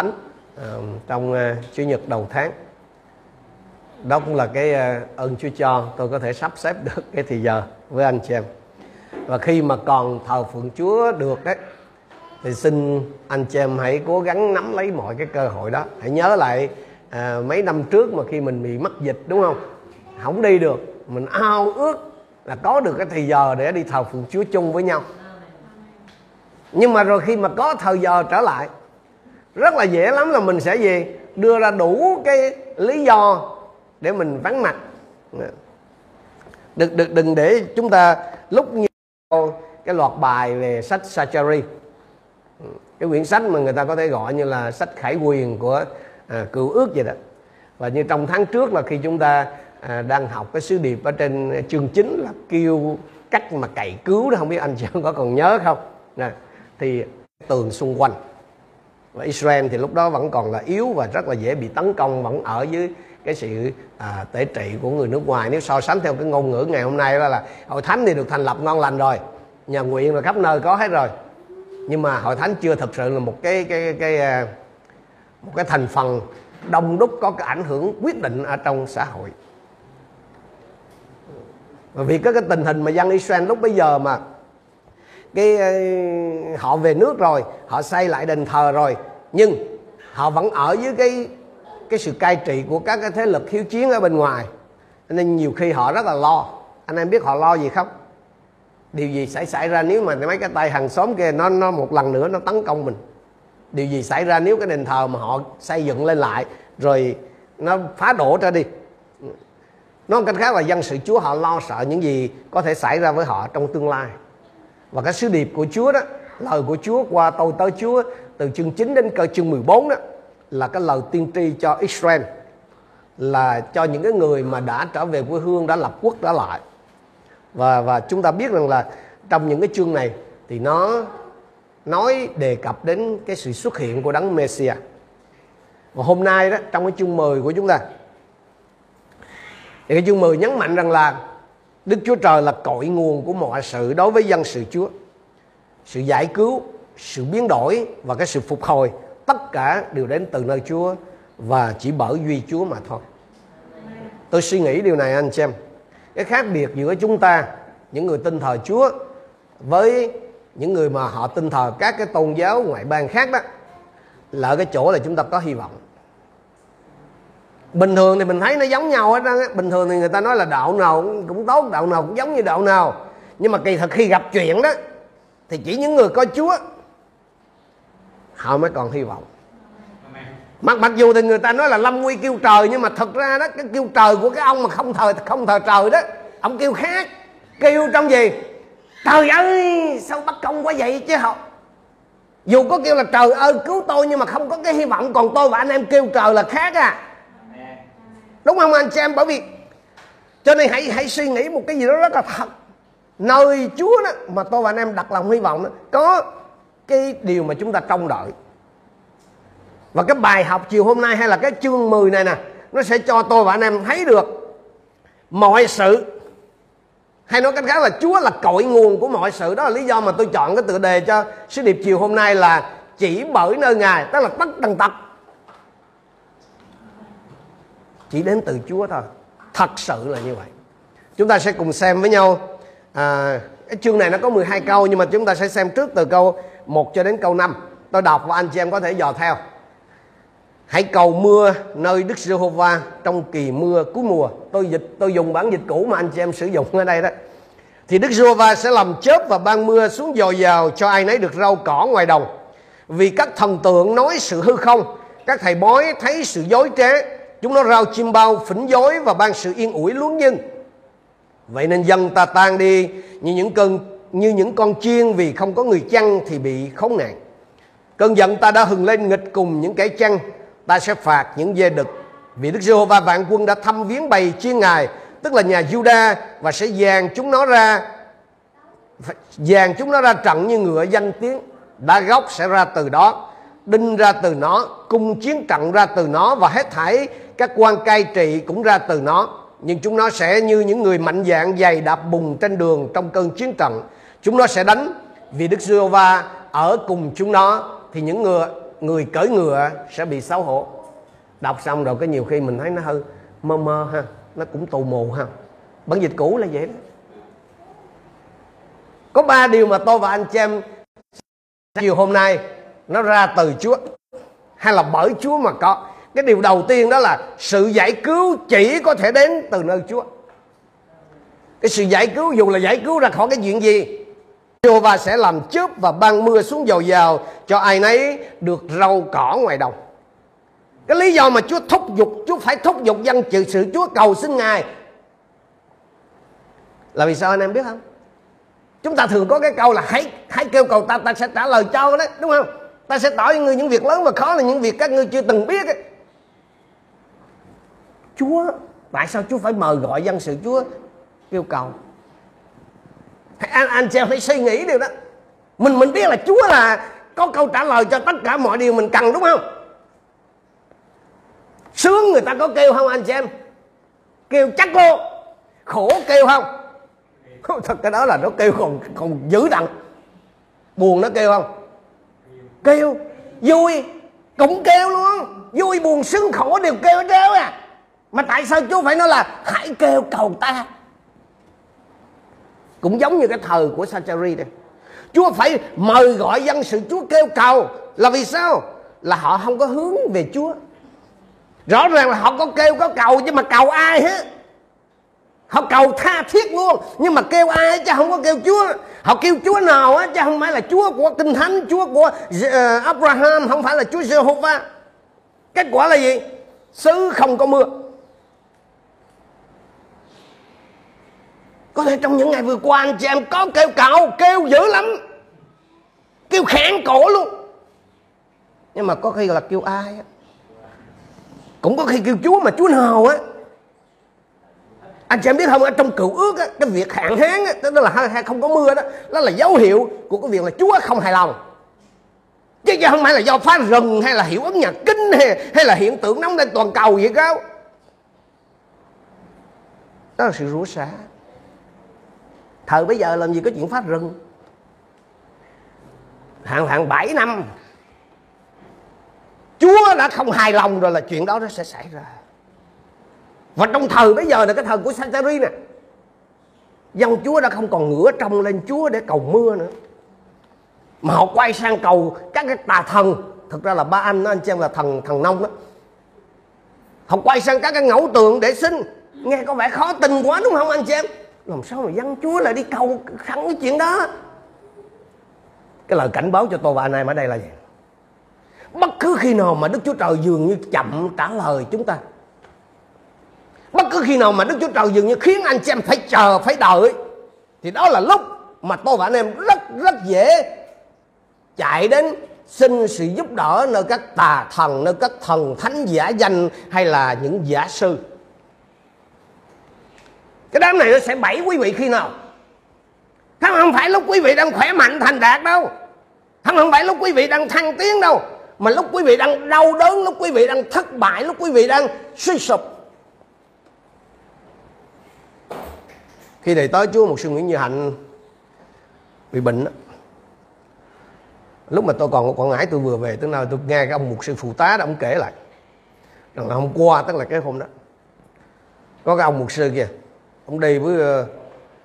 thánh trong ờ, chủ nhật đầu tháng. Đó cũng là cái ờ, ơn Chúa cho tôi có thể sắp xếp được cái thì giờ với anh chị em. Và khi mà còn thờ phượng Chúa được đấy thì xin anh chị em hãy cố gắng nắm lấy mọi cái cơ hội đó. Hãy nhớ lại à, mấy năm trước mà khi mình bị mắc dịch đúng không? Không đi được. Mình ao ước là có được cái thời giờ để đi thờ phượng Chúa chung với nhau. Nhưng mà rồi khi mà có thời giờ trở lại rất là dễ lắm là mình sẽ gì đưa ra đủ cái lý do để mình vắng mặt. Đừng đừng đừng để chúng ta lúc như cái loạt bài về sách Sachari cái quyển sách mà người ta có thể gọi như là sách khải quyền của à, cựu ước vậy đó. Và như trong tháng trước là khi chúng ta à, đang học cái sứ điệp ở trên chương chính là kêu cách mà cày cứu đó không biết anh chị có còn nhớ không? Nè thì tường xung quanh và Israel thì lúc đó vẫn còn là yếu và rất là dễ bị tấn công vẫn ở dưới cái sự à, tể trị của người nước ngoài. Nếu so sánh theo cái ngôn ngữ ngày hôm nay đó là hội thánh thì được thành lập ngon lành rồi nhà nguyện là khắp nơi có hết rồi. Nhưng mà hội thánh chưa thực sự là một cái cái cái, cái một cái thành phần đông đúc có cái ảnh hưởng quyết định ở trong xã hội. Và vì có cái tình hình mà dân Israel lúc bây giờ mà cái ờ, họ về nước rồi, họ xây lại đền thờ rồi. Nhưng họ vẫn ở dưới cái cái sự cai trị của các cái thế lực hiếu chiến ở bên ngoài. Nên nhiều khi họ rất là lo. Anh em biết họ lo gì không? Điều gì sẽ xảy ra nếu mà mấy cái tay hàng xóm kia nó nó một lần nữa nó tấn công mình? Điều gì xảy ra nếu cái đền thờ mà họ xây dựng lên lại rồi nó phá đổ ra đi? Nói cách khác là dân sự Chúa họ lo sợ những gì có thể xảy ra với họ trong tương lai và cái sứ điệp của Chúa đó, lời của Chúa qua tôi tới Chúa, từ chương 9 đến cơ chương 14 đó, là cái lời tiên tri cho Israel, là cho những cái người mà đã trở về quê hương, đã lập quốc, đã lại. Và và chúng ta biết rằng là trong những cái chương này thì nó nói đề cập đến cái sự xuất hiện của đấng Messia và hôm nay đó, trong cái chương 10 của chúng ta, thì cái chương 10 nhấn mạnh rằng là Đức Chúa Trời là cội nguồn của mọi sự đối với dân sự Chúa. Sự giải cứu, sự biến đổi và cái sự phục hồi, tất cả đều đến từ nơi Chúa và chỉ bởi duy Chúa mà thôi. Tôi suy nghĩ điều này, anh xem cái khác biệt giữa chúng ta, những người tin thờ Chúa với những người mà họ tin thờ các cái tôn giáo ngoại bang khác đó, là ở cái chỗ là chúng ta có hy vọng bình thường thì mình thấy nó giống nhau hết á. Bình thường thì người ta nói là đạo nào cũng tốt, đạo nào cũng giống như đạo nào. Nhưng mà kỳ thật khi gặp chuyện đó, thì chỉ những người có Chúa, họ mới còn hy vọng. Mặc mặc dù thì người ta nói là lâm nguy kêu trời, nhưng mà thật ra đó, cái kêu trời của cái ông mà không thờ không thờ trời đó, ông kêu khác. Kêu trong gì? Trời ơi, sao bất công quá vậy chứ họ? Dù có kêu là trời ơi, cứu tôi, nhưng mà không có cái hy vọng. Còn tôi và anh em kêu trời là khác à đúng không anh chị em? Bởi vì cho nên hãy hãy suy nghĩ một cái gì đó rất là thật. Nơi chúa đó mà tôi và anh em đặt lòng hy vọng đó, có cái điều mà chúng ta trông đợi. Và cái bài học chiều hôm nay hay là cái chương 10 này nè nó sẽ cho tôi và anh em thấy được mọi sự. Hay nói cách khác là Chúa là cội nguồn của mọi sự. Đó là lý do mà tôi chọn cái tựa đề cho sứ điệp chiều hôm nay là chỉ bởi nơi ngài tức là tất tần tật chỉ đến từ Chúa thôi. Thật sự là như vậy. Chúng ta sẽ cùng xem với nhau. À, cái chương này nó có 12 câu nhưng mà chúng ta sẽ xem trước từ câu 1 cho đến câu 5 tôi đọc và anh chị em có thể dò theo. Hãy cầu mưa nơi Đức Giê-hô-va trong kỳ mưa cuối mùa. Tôi dịch tôi dùng bản dịch cũ mà anh chị em sử dụng ở đây đó. Thì Đức Giê-hô-va sẽ làm chớp và ban mưa xuống dồi dào cho ai nấy được rau cỏ ngoài đồng. Vì các thần tượng nói sự hư không các thầy bói thấy sự dối trá chúng nó rao chim bao, phỉnh dối và ban sự yên ủi luống nhân vậy nên dân ta tan đi, như những cơn, như những con chiên vì không có người chăn thì bị khốn nạn. Cơn giận ta đã hừng lên nghịch cùng những kẻ chăn, ta sẽ phạt những dê đực. Vì Đức Giê-hô-va vạn quân đã thăm viếng bày chiên ngài, tức là nhà Juda và sẽ dàn chúng nó ra dàn chúng nó ra trận như ngựa danh tiếng. Đá gốc sẽ ra từ đó, đinh ra từ nó, cung chiến trận ra từ nó và hết thảy các quan cai trị cũng ra từ nó, nhưng chúng nó sẽ như những người mạnh dạn dày đạp bùng trên đường trong cơn chiến trận. Chúng nó sẽ đánh, vì Đức giê va ở cùng chúng nó, thì những người người cởi ngựa sẽ bị xấu hổ. Đọc xong rồi cái nhiều khi mình thấy nó hơi mơ mơ ha, nó cũng tù mù ha. Bản dịch cũ là vậy đó. Có ba điều mà tôi và anh chị em chiều hôm nay. Nó ra từ Chúa, hay là bởi Chúa mà có cái điều đầu tiên đó là sự giải cứu chỉ có thể đến từ nơi Chúa. Cái sự giải cứu, dù là giải cứu ra khỏi cái chuyện gì Chúa và sẽ làm chớp và ban mưa xuống dầu dào cho ai nấy được rau cỏ ngoài đồng. Cái lý do mà Chúa thúc giục, Chúa phải thúc giục dân chịu sự Chúa cầu xin Ngài là vì sao anh em biết không? Chúng ta thường có cái câu là hãy hãy kêu cầu ta ta sẽ trả lời cho đấy đúng không? Ta sẽ tỏ cho ngươi những việc lớn và khó là những việc các ngươi chưa từng biết ấy. Chúa, tại sao Chúa phải mời gọi dân sự Chúa? Kêu cầu. Anh anh xem phải suy nghĩ điều đó. Mình mình biết là Chúa là có câu trả lời cho tất cả mọi điều mình cần, đúng không? Sướng người ta có kêu không anh xem em? Kêu chắc luôn. Khổ kêu không? Thật cái đó là nó kêu còn còn dữ đặn buồn nó kêu không? Kêu. Vui. Cũng kêu luôn. Vui, buồn, sướng, khổ đều kêu hết à mà tại sao chúa phải nói là hãy kêu cầu ta? Cũng giống như cái thời của Sachari đây. Chúa phải mời gọi dân sự Chúa kêu cầu. Là vì sao? Là họ không có hướng về Chúa. Rõ ràng là họ có kêu có cầu, nhưng mà cầu ai hết? Họ cầu tha thiết luôn, nhưng mà kêu ai chứ không có kêu chúa. Họ kêu chúa nào á, chứ không phải là chúa của kinh thánh, chúa của ờ, abraham, không phải là chúa jehovah kết quả là gì? Xứ không có mưa. Có thể trong những ngày vừa qua anh chị em có kêu cầu kêu dữ lắm. Kêu khản cổ luôn. Nhưng mà có khi là kêu ai á. Cũng có khi kêu chúa mà chúa nào á. Anh chị em biết không ở trong cựu ước á, cái việc hạn hán á, tức là hay không có mưa đó đó là dấu hiệu của cái việc là chúa không hài lòng. Chứ chứ không phải là do phá rừng hay là hiệu ứng nhà kính hay, hay là hiện tượng nóng lên toàn cầu vậy đâu đó là sự rủa xả thời bây giờ làm gì có chuyện phá rừng? Hạn hạn 7 năm, Chúa đã không hài lòng rồi là chuyện đó nó sẽ xảy ra. Và trong thời bây giờ là cái thời của Santari nè. Dân Chúa đã không còn ngửa trong lên Chúa để cầu mưa nữa. Mà họ quay sang cầu các cái tà thần. Thực ra là ba anh đó, anh xem là thần thần nông đó. Họ quay sang các cái ngẫu tượng để xin. Nghe có vẻ khó tin quá đúng không anh chị em? Làm sao mà dân chúa lại đi cầu khăn cái chuyện đó? Cái lời cảnh báo cho tôi và anh em ở đây là gì? Bất cứ khi nào mà đức chúa trời dường như chậm trả lời chúng ta, bất cứ khi nào mà đức chúa trời dường như khiến anh chị em phải chờ, phải đợi, thì đó là lúc mà tôi và anh em rất rất dễ chạy đến xin sự giúp đỡ nơi các tà thần, nơi các thần thánh giả danh hay là những giả sư cái đám này nó sẽ bẫy quý vị khi nào? Không không phải lúc quý vị đang khỏe mạnh thành đạt đâu. Không không phải lúc quý vị đang thăng tiến đâu. Mà lúc quý vị đang đau đớn, lúc quý vị đang thất bại, lúc quý vị đang suy sụp. Khi này tới Chúa một sư Nguyễn Như Hạnh bị bệnh đó. lúc mà tôi còn ở Quảng Ngãi, tôi vừa về tới nào tôi nghe cái ông một sư phụ tá đó ông kể lại. Rằng là hôm qua, tức là cái hôm đó, có cái ông một sư kia ông đi với ờ,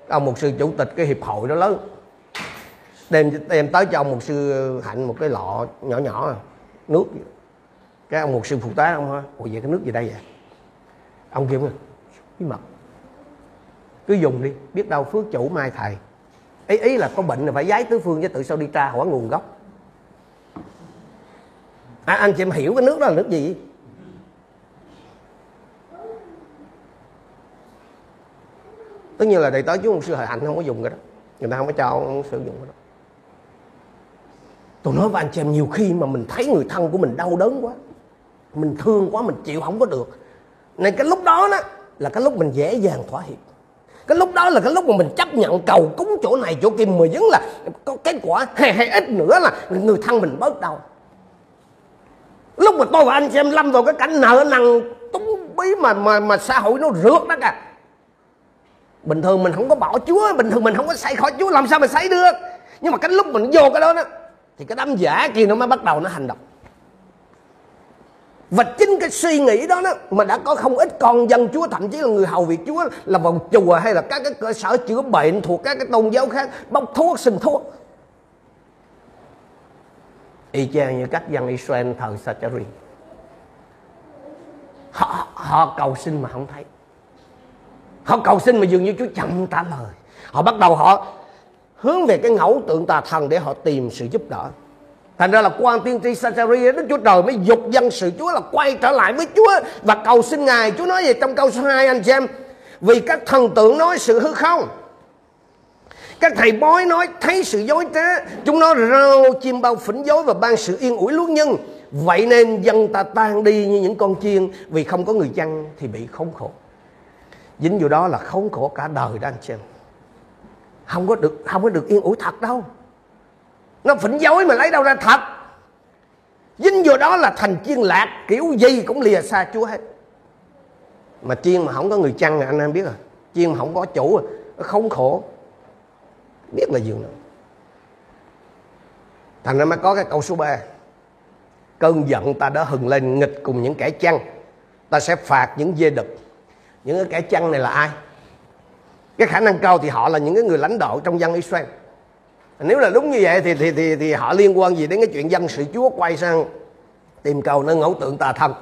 ông một sư chủ tịch cái hiệp hội đó lớn. Đem đem tới cho ông một sư ờ, hạnh một cái lọ nhỏ nhỏ nước cái ông một sư phụ tá ông hỏi ủa vậy cái nước gì đây vậy? Ông kêu bí mật. Cứ dùng đi biết đâu phước chủ mai thầy. Ý ý là có bệnh là phải giái tứ phương chứ tự sao đi tra hỏi nguồn gốc. À, anh chị em hiểu cái nước đó là nước gì? Tất nhiên là đầy tới chú một sư hội hạnh không có dùng cái đó. Người ta không có cho ông sử dụng cái đó. Tôi nói với anh chị em nhiều khi mà mình thấy người thân của mình đau đớn quá mình thương quá mình chịu không có được. Nên cái lúc đó đó là cái lúc mình dễ dàng thỏa hiệp. Cái lúc đó là cái lúc mà mình chấp nhận cầu cúng chỗ này chỗ kia mà vẫn là có kết quả hay, hay ít nữa là người thân mình bớt đau. Lúc mà tôi và anh xem lâm vào cái cảnh nợ nần túng bí mà mà mà xã hội nó rượt đó cả bình thường mình không có bỏ chúa bình thường mình không có xây khỏi chúa làm sao mà xây được? Nhưng mà cái lúc mình vô cái đó đó thì cái đám giả kia nó mới bắt đầu nó hành động. Và chính cái suy nghĩ đó, đó mà đã có không ít con dân Chúa thậm chí là người hầu việc Chúa là vào chùa hay là các cái cơ sở chữa bệnh thuộc các cái tôn giáo khác bốc thuốc xin thuốc. Y chang như các dân Israel thờ Sachari họ, họ cầu xin mà không thấy họ cầu xin mà dường như Chúa chậm trả lời. Họ bắt đầu họ hướng về cái ngẫu tượng tà thần để họ tìm sự giúp đỡ. Thành ra là quan tiên tri Sachari Đức Chúa Trời mới dục dân sự Chúa là quay trở lại với Chúa và cầu xin Ngài. Chúa nói gì? Trong câu số 2 anh chị em, vì các thần tượng nói sự hư không? Các thầy bói nói thấy sự dối trá? Chúng nó rao chim bao phỉnh dối và ban sự yên ủi luôn nhân. Vậy nên dân ta tan đi như những con chiên, vì không có người chăn thì bị khốn khổ dính vô đó là khốn khổ cả đời đó anh chị em. Không có được, không có được yên ủi thật đâu. Nó phỉnh dối mà lấy đâu ra thật. Dính vô đó là thành chiên lạc, kiểu gì cũng lìa xa chúa hết. Mà chiên mà không có người chăn à, anh em biết rồi chiên mà không có chủ à, nó không khổ. Biết là giường nào. Thành ra mới có cái câu số 3 cơn giận ta đã hừng lên nghịch cùng những kẻ chăn. Ta sẽ phạt những dê đực những cái kẻ chăn này là ai? Cái khả năng cao thì họ là những cái người lãnh đạo trong dân Israel. Nếu là đúng như vậy thì thì thì, thì họ liên quan gì đến cái chuyện dân sự Chúa quay sang tìm cầu nơi ngẫu tượng tà thần?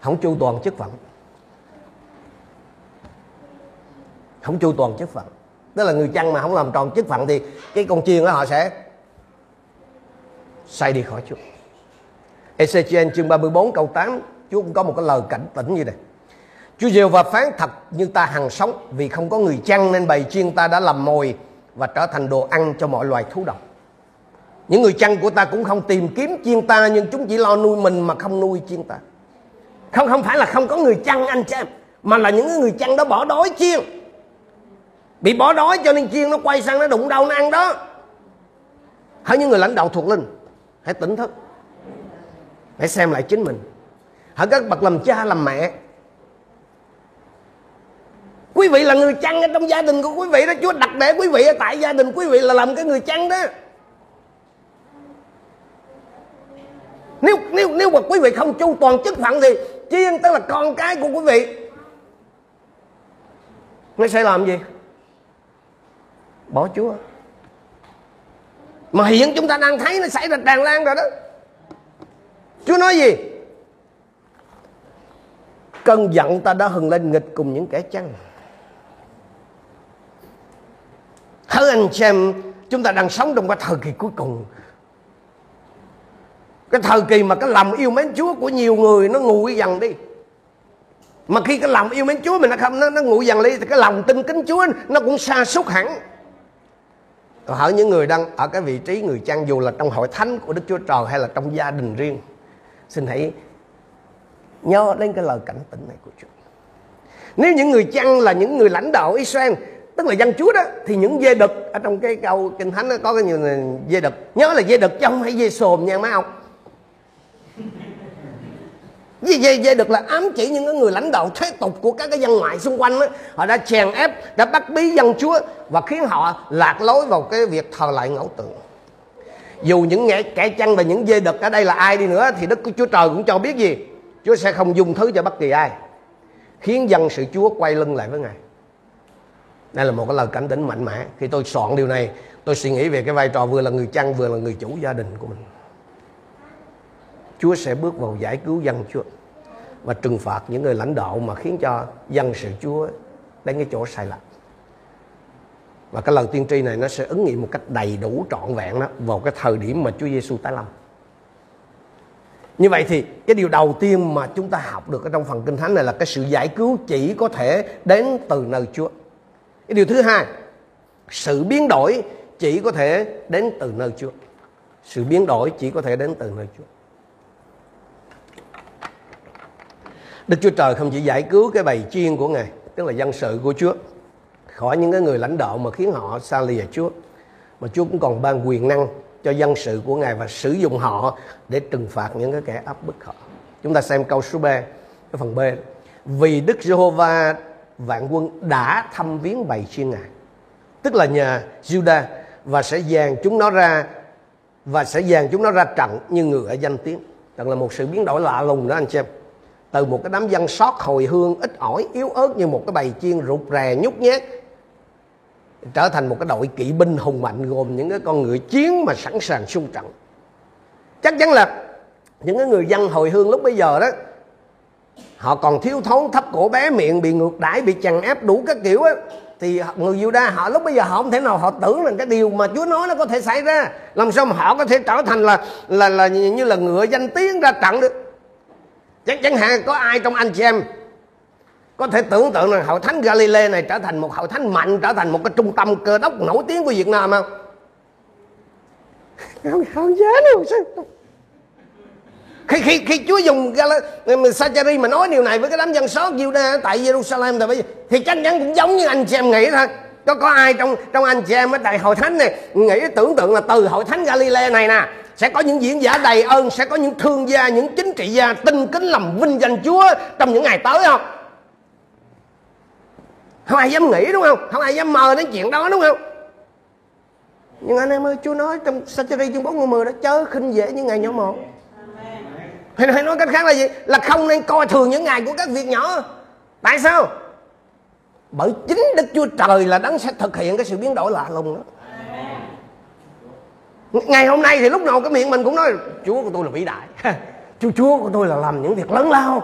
Không chu toàn chức phận. Không chu toàn chức phận. Tức là người chăn mà không làm tròn chức phận thì cái con chiên đó họ sẽ say đi khỏi Chúa. Ezechiel chương 34 câu 8 Chúa cũng có một cái lời cảnh tỉnh như này. Chúa Diều và phán thật như ta hằng sống, Vì không có người chăn nên bầy chiên ta đã làm mồi Và trở thành đồ ăn cho mọi loài thú độc. Những người chăn của ta cũng không tìm kiếm chiên ta, Nhưng chúng chỉ lo nuôi mình mà không nuôi chiên ta. Không không phải là không có người chăn, anh chị Mà là những người chăn đó bỏ đói chiên. Bị bỏ đói cho nên chiên nó quay sang nó đụng đầu nó ăn đó. Hỡi những người lãnh đạo thuộc linh, Hãy tỉnh thức. Hãy xem lại chính mình. Hỡi các bậc làm cha, làm mẹ Quý vị là người chăn ở trong gia đình của quý vị đó, Chúa đặt để quý vị ở tại gia đình quý vị là làm cái người chăn đó. Nếu nếu nếu mà quý vị không chu toàn chức phận thì chiên tức là con cái của quý vị. Nó sẽ làm gì? Bỏ Chúa. Mà hiện chúng ta đang thấy nó xảy ra tràn lan rồi đó. Chúa nói gì? Cơn giận ta đã hừng lên nghịch cùng những kẻ chăn. Thưa anh xem Chúng ta đang sống trong cái thời kỳ cuối cùng. Cái thời kỳ mà cái lòng yêu mến Chúa của nhiều người Nó nguội dần đi. Mà khi cái lòng yêu mến Chúa mình nó không nó, nó nguội dần đi Thì cái lòng tin kính Chúa Nó cũng xa xúc hẳn. Còn hỡi những người đang ở cái vị trí người chăn Dù là trong hội thánh của Đức Chúa Trời Hay là trong gia đình riêng Xin hãy nhớ đến cái lời cảnh tỉnh này của Chúa. Nếu những người chăn là những người lãnh đạo Israel tức là dân chúa đó thì những dê đực ở trong cái câu kinh thánh nó có cái nhiều dê đực. Nhớ là dê đực chứ không phải dê sồn nha má ông. Dê, dê, dê đực là ám chỉ những người lãnh đạo thế tục của các cái dân ngoại xung quanh đó. họ đã chèn ép đã bắt bí dân chúa và khiến họ lạc lối vào cái việc thờ lại ngẫu tượng. Dù những kẻ, kẻ chăn và những dê đực ở đây là ai đi nữa thì đức của chúa trời cũng cho biết gì? Chúa sẽ không dùng thứ cho bất kỳ ai khiến dân sự chúa quay lưng lại với ngài đây là một cái lời cảnh tỉnh mạnh mẽ. Khi tôi soạn điều này, tôi suy nghĩ về cái vai trò vừa là người chăn, vừa là người chủ gia đình của mình. Chúa sẽ bước vào giải cứu dân Chúa và trừng phạt những người lãnh đạo mà khiến cho dân sự Chúa đến cái chỗ sai lầm. Và cái lời tiên tri này nó sẽ ứng nghiệm một cách đầy đủ trọn vẹn đó vào cái thời điểm mà Chúa Giêsu tái lâm. Như vậy thì cái điều đầu tiên mà chúng ta học được ở trong phần kinh thánh này là cái sự giải cứu chỉ có thể đến từ nơi Chúa cái điều thứ hai sự biến đổi chỉ có thể đến từ nơi Chúa sự biến đổi chỉ có thể đến từ nơi Chúa Đức Chúa Trời không chỉ giải cứu cái bầy chiên của Ngài tức là dân sự của Chúa khỏi những cái người lãnh đạo mà khiến họ xa lìa Chúa mà Chúa cũng còn ban quyền năng cho dân sự của Ngài và sử dụng họ để trừng phạt những cái kẻ áp bức họ. Chúng ta xem câu số B, cái phần B. Vì Đức Giê-hô-va vạn quân đã thăm viếng bày chiên ngài. Tức là nhà Judah và sẽ dàn chúng nó ra, và sẽ dàn chúng nó ra trận như ngựa danh tiếng. Thật là một sự biến đổi lạ lùng đó, anh chị em. Từ một cái đám dân sót hồi hương, ít ỏi, yếu ớt như một cái bầy chiên rụt rè nhút nhát, trở thành một cái đội kỵ binh hùng mạnh gồm những cái con ngựa chiến mà sẵn sàng xung trận. Chắc chắn là những cái người dân hồi hương lúc bây giờ đó họ còn thiếu thốn thấp cổ bé miệng bị ngược đãi bị chằn ép đủ các kiểu á. Thì người Juda họ lúc bây giờ họ không thể nào họ tưởng là cái điều mà Chúa nói nó có thể xảy ra. Làm sao mà họ có thể trở thành là là là như là ngựa danh tiếng ra trận được? Chẳng, chẳng hạn có ai trong anh chị em có thể tưởng tượng là hội thánh Galilee này trở thành một hội thánh mạnh trở thành một cái trung tâm cơ đốc nổi tiếng của Việt Nam không? Không, không dám đâu sao? Khi khi khi Chúa dùng Sachari mà nói điều này với cái đám dân sót Juda à, tại Jerusalem thì bây giờ thì chắc chắn cũng giống như anh chị em nghĩ thôi. Có có ai trong trong anh chị em ở tại hội thánh này nghĩ, tưởng tượng là từ hội thánh Galilee này nè, sẽ có những diễn giả đầy ơn, sẽ có những thương gia, những chính trị gia tinh kính làm vinh danh Chúa trong những ngày tới không? Không ai dám nghĩ đúng không? Không ai dám mơ đến chuyện đó đúng không? Nhưng anh em ơi, Chúa nói trong Sachari chương 4 10 đó, chớ khinh dễ những ngày nhỏ một hay, nói, nói cách khác là gì? Là không nên coi thường những ngày của các việc nhỏ. Tại sao? Bởi chính đức chúa trời là đấng sẽ thực hiện cái sự biến đổi lạ lùng đó. Ngày hôm nay thì lúc nào cái miệng mình cũng nói chúa của tôi là vĩ đại. Chúa chúa của tôi là làm những việc lớn lao.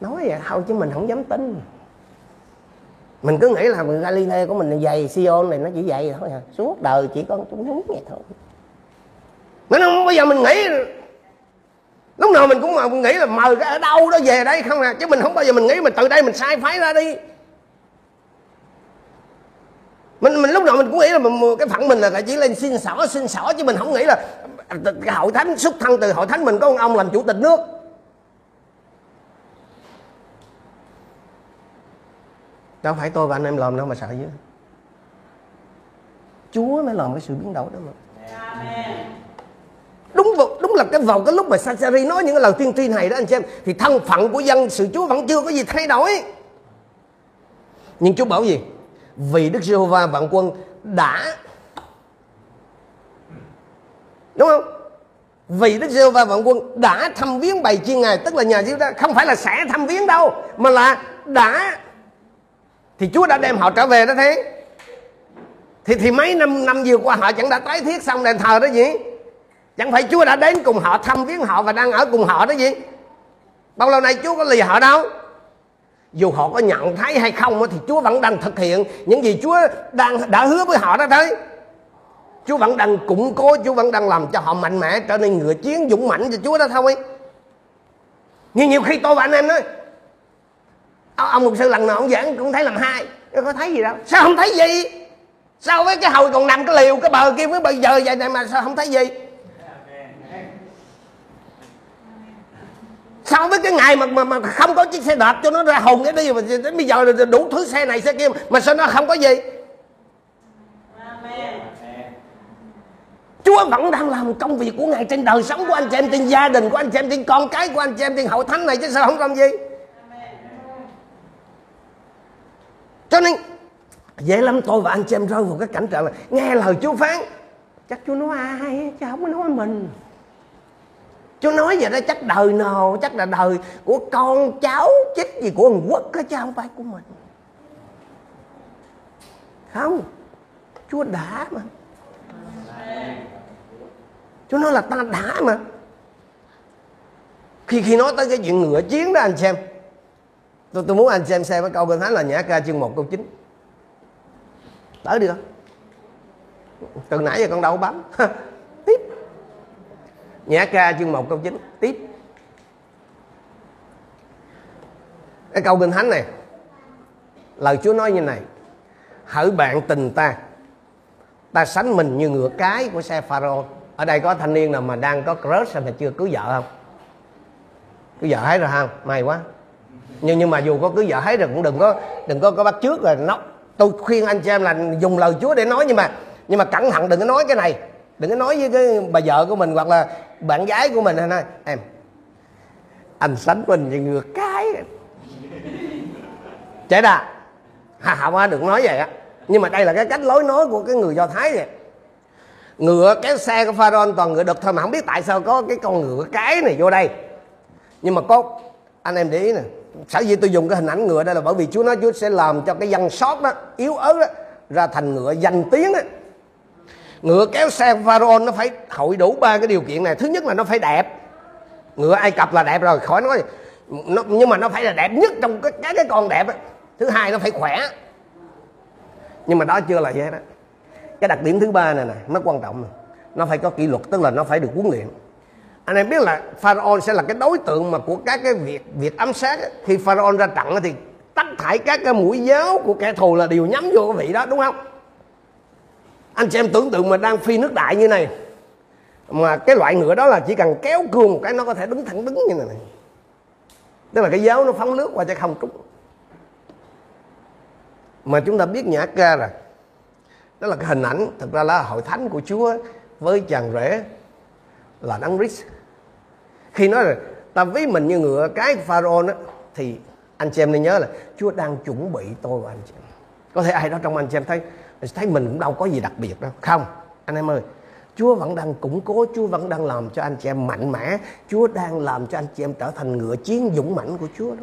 Nói vậy thôi chứ mình không dám tin. Mình cứ nghĩ là Galilee của mình là dày Sion này nó chỉ dày thôi à. Suốt đời chỉ có chúng húng vậy thôi nên không bây giờ mình nghĩ. Lúc nào mình cũng mà nghĩ là mời cái ở đâu đó về đây không à. Chứ mình không bao giờ mình nghĩ mình từ đây mình sai phái ra đi. Mình mình lúc nào mình cũng nghĩ là mình, cái phận mình là chỉ lên xin xỏ xin xỏ. Chứ mình không nghĩ là cái hội thánh xuất thân từ hội thánh mình có một ông làm chủ tịch nước. Đâu phải tôi và anh em làm đâu mà sợ chứ. Chúa mới làm cái sự biến đổi đó mà là cái vào cái lúc mà Sachari nói những cái lời tiên tri này đó, anh chị em, thì thân phận của dân, sự Chúa vẫn chưa có gì thay đổi. Nhưng Chúa bảo gì? Vì Đức Giê-hô-va vạn quân đã, đúng không? Vì Đức Giê-hô-va vạn quân đã thăm viếng bày chiên ngài, tức là nhà Diêu ta không phải là sẽ thăm viếng đâu, mà là đã, thì Chúa đã đem họ trở về đó thế thì thì mấy năm năm vừa qua họ chẳng đã tái thiết xong đền thờ đó gì? Chẳng phải Chúa đã đến cùng họ, thăm viếng họ và đang ở cùng họ đó gì? Bao lâu nay Chúa có lì họ đâu? Dù họ có nhận thấy hay không thì Chúa vẫn đang thực hiện những gì Chúa đang, đã hứa với họ đó thôi Chúa vẫn đang củng cố, Chúa vẫn đang làm cho họ mạnh mẽ, trở nên ngựa chiến dũng mãnh cho Chúa đó thôi. Nhưng nhiều khi tôi và anh em nói ờ, ông mục sư lần nào ông giảng cũng thấy làm hai, có thấy gì đâu. Sao không thấy gì? Sao với cái hồi còn nằm cái liều, cái bờ kia với bây giờ vậy này mà sao không thấy gì? So với cái ngày mà mà, mà không có chiếc xe đạp cho nó ra hồn cái đi mà đến bây giờ là đủ thứ xe này xe kia mà sao nó không có gì Chúa vẫn đang làm công việc của Ngài trên đời sống của anh chị em, trên gia đình của anh chị em, trên con cái của anh chị em, trên hậu thánh này chứ sao không làm gì. Cho nên dễ lắm tôi và anh chị em rơi vào cái cảnh trạng là nghe lời Chúa phán chắc Chúa nói ai chứ không có nói mình chú nói vậy đó chắc đời nào Chắc là đời của con cháu Chết gì của người quốc đó, chứ không phải của mình. Không Chúa đã mà. Chúa nói là ta đã mà. Khi khi nói tới cái chuyện ngựa chiến đó anh xem. Tôi, tôi muốn anh xem xem cái câu kinh thánh là Nhã ca chương 1 câu 9 Tới đi Từ nãy giờ con đâu bấm. Nhã ca chương 1 câu 9 Tiếp. Cái câu kinh thánh này, Lời Chúa nói như này. Hỡi bạn tình ta Ta sánh mình như ngựa cái của xe Pharaoh Ở đây có thanh niên nào mà đang có crush mà chưa cưới vợ không? Cưới vợ hết rồi không May quá. Nhưng nhưng mà dù có cưới vợ hết rồi cũng đừng có đừng có có bắt trước rồi nó tôi khuyên anh chị em là dùng lời Chúa để nói nhưng mà nhưng mà cẩn thận đừng có nói cái này. Đừng có nói với cái bà vợ của mình hoặc là bạn gái của mình nói, em, anh sánh mình như ngược cái. Chết à? Hà không á đừng nói vậy á. Nhưng mà đây là cái cách lối nói của cái người do thái vậy. Ngựa cái xe của pharaoh toàn ngựa đực thôi mà không biết tại sao có cái con ngựa cái này vô đây. Nhưng mà có, anh em để ý nè, sở dĩ tôi dùng cái hình ảnh ngựa đây là bởi vì Chúa nói Chúa sẽ làm cho cái dân sót đó, yếu ớt đó, ra thành ngựa danh tiếng đó ngựa kéo xe pharaoh nó phải hội đủ ba cái điều kiện này. Thứ nhất là nó phải đẹp. Ngựa ai cập là đẹp rồi khỏi nói. Nó, nhưng mà nó phải là đẹp nhất trong cái cái, cái con đẹp đó. thứ hai nó phải khỏe. Nhưng mà đó chưa là vậy đó cái đặc điểm thứ ba này nè nó quan trọng này. nó phải có kỷ luật tức là nó phải được huấn luyện. Anh em biết là pharaoh sẽ là cái đối tượng mà của các cái việc việc ám sát khi pharaoh ra trận thì tất thải các cái mũi giáo của kẻ thù là đều nhắm vô cái vị đó đúng không? Anh chị em tưởng tượng mà đang phi nước đại như này. Mà cái loại ngựa đó là chỉ cần kéo cương một cái nó có thể đứng thẳng đứng như này, này. tức là cái giáo nó phóng nước qua chứ không trúng. Mà chúng ta biết nhã ca rồi. Đó là cái hình ảnh thực ra là hội thánh của Chúa với chàng rể là đấng Christ. Khi nói là ta ví mình như ngựa cái pharaoh đó thì anh chị em nên nhớ là Chúa đang chuẩn bị tôi và anh chị em. Có thể ai đó trong anh chị em thấy thấy mình cũng đâu có gì đặc biệt đâu. Không, anh em ơi, Chúa vẫn đang củng cố, Chúa vẫn đang làm cho anh chị em mạnh mẽ. Chúa đang làm cho anh chị em trở thành ngựa chiến dũng mãnh của Chúa đó.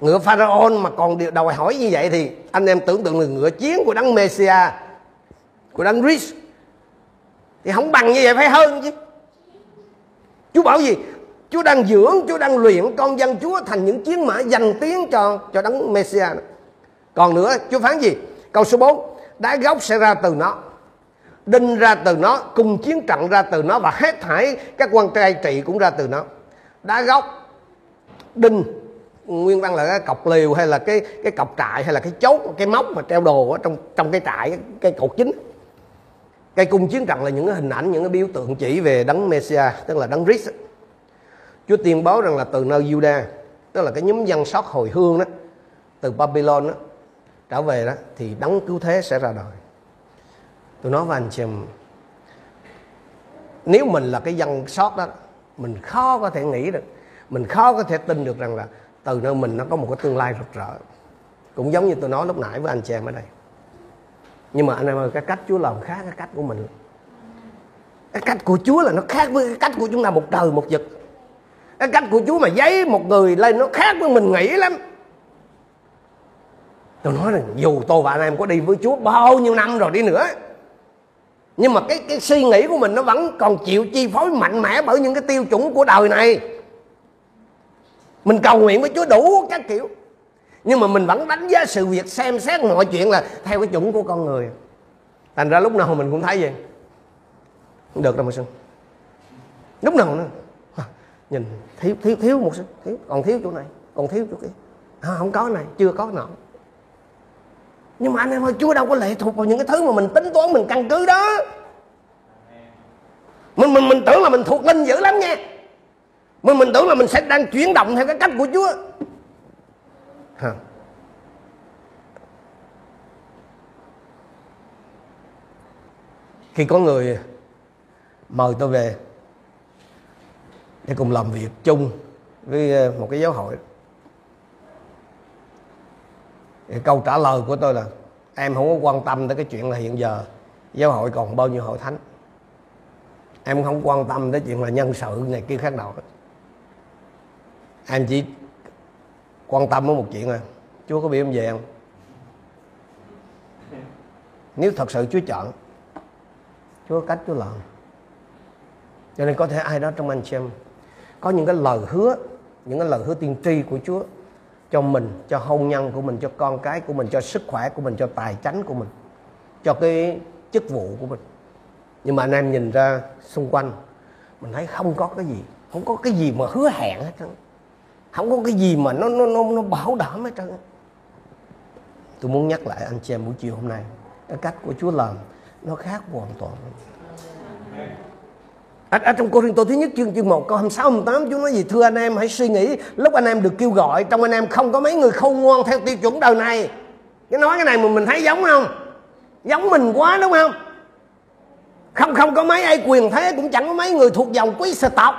Ngựa pharaoh mà còn điều đòi hỏi như vậy thì anh em tưởng tượng là ngựa chiến của đấng messia của đấng Christ, thì không bằng như vậy phải hơn chứ. Chúa bảo gì? Chúa đang dưỡng, Chúa đang luyện con dân Chúa thành những chiến mã dành tiếng cho cho đấng Messia còn nữa Chúa phán gì? Câu số 4 đá gốc sẽ ra từ nó đinh ra từ nó cùng chiến trận ra từ nó và hết thảy các quan trai trị cũng ra từ nó. Đá gốc đinh nguyên văn là cái cọc liều hay là cái cái cọc trại hay là cái chốt cái móc mà treo đồ ở trong trong cái trại cái, cột chính. Cây cung chiến trận là những cái hình ảnh những cái biểu tượng chỉ về đấng Messia tức là đấng Christ. Chúa tiên báo rằng là từ nơi Juda tức là cái nhóm dân sót hồi hương đó từ Babylon đó trở về đó, thì đấng cứu thế sẽ ra đời. Tôi nói với anh chị nếu mình là cái dân sót đó, mình khó có thể nghĩ được, mình khó có thể tin được rằng là từ nơi mình nó có một cái tương lai rực rỡ. Cũng giống như tôi nói lúc nãy với anh chị em ở đây. Nhưng mà anh em ơi, cái cách Chúa làm khác cái cách của mình. Cái cách của Chúa là nó khác với cái cách của chúng ta một trời một vực. Cái cách của Chúa mà giấy một người lên nó khác với mình nghĩ lắm tôi nói là dù tôi và anh em có đi với Chúa bao nhiêu năm rồi đi nữa nhưng mà cái cái suy nghĩ của mình nó vẫn còn chịu chi phối mạnh mẽ bởi những cái tiêu chuẩn của đời này. Mình cầu nguyện với Chúa đủ các kiểu nhưng mà mình vẫn đánh giá sự việc xem xét mọi chuyện là theo cái chuẩn của con người. Thành ra lúc nào mình cũng thấy vậy. Không được đâu mà sư lúc nào nữa? Nhìn thiếu thiếu thiếu một sư thiếu còn thiếu chỗ này còn thiếu chỗ kia. À, không có này chưa có nọ nhưng mà anh em ơi, chúa đâu có lệ thuộc vào những cái thứ mà mình tính toán, mình căn cứ đó. Mình mình mình tưởng là mình thuộc linh dữ lắm nha. Mình mình tưởng là mình sẽ đang chuyển động theo cái cách của chúa. Hả? khi có người mời tôi về để cùng làm việc chung với ờ, một cái giáo hội thì câu trả lời của tôi là, em không có quan tâm tới cái chuyện là hiện giờ giáo hội còn bao nhiêu hội thánh. Em không quan tâm tới chuyện là nhân sự này kia khác nào em chỉ quan tâm với một chuyện à chúa có bị em về không? Nếu thật sự chúa chọn, chúa có cách chúa làm. Cho nên có thể ai đó trong anh chị em, có những cái lời hứa, những cái lời hứa tiên tri của chúa cho mình cho hôn nhân của mình cho con cái của mình cho sức khỏe của mình cho tài chánh của mình cho cái chức vụ của mình. Nhưng mà anh em nhìn ra xung quanh mình thấy không có cái gì không có cái gì mà hứa hẹn hết trơn. Không có cái gì mà nó nó nó, nó bảo đảm hết trơn. Tôi muốn nhắc lại anh chị em buổi chiều hôm nay cái cách của Chúa làm nó khác hoàn toàn ở, ở trong Cô Rinh Tô thứ nhất chương chương 1 câu 26 28 Chúa nói gì? Thưa anh em hãy suy nghĩ. Lúc anh em được kêu gọi trong anh em không có mấy người khôn ngoan theo tiêu chuẩn đời này. Cái nói cái này mà mình thấy giống không? Giống mình quá đúng không? Không không có mấy ai quyền thế cũng chẳng có mấy người thuộc dòng quý sở tộc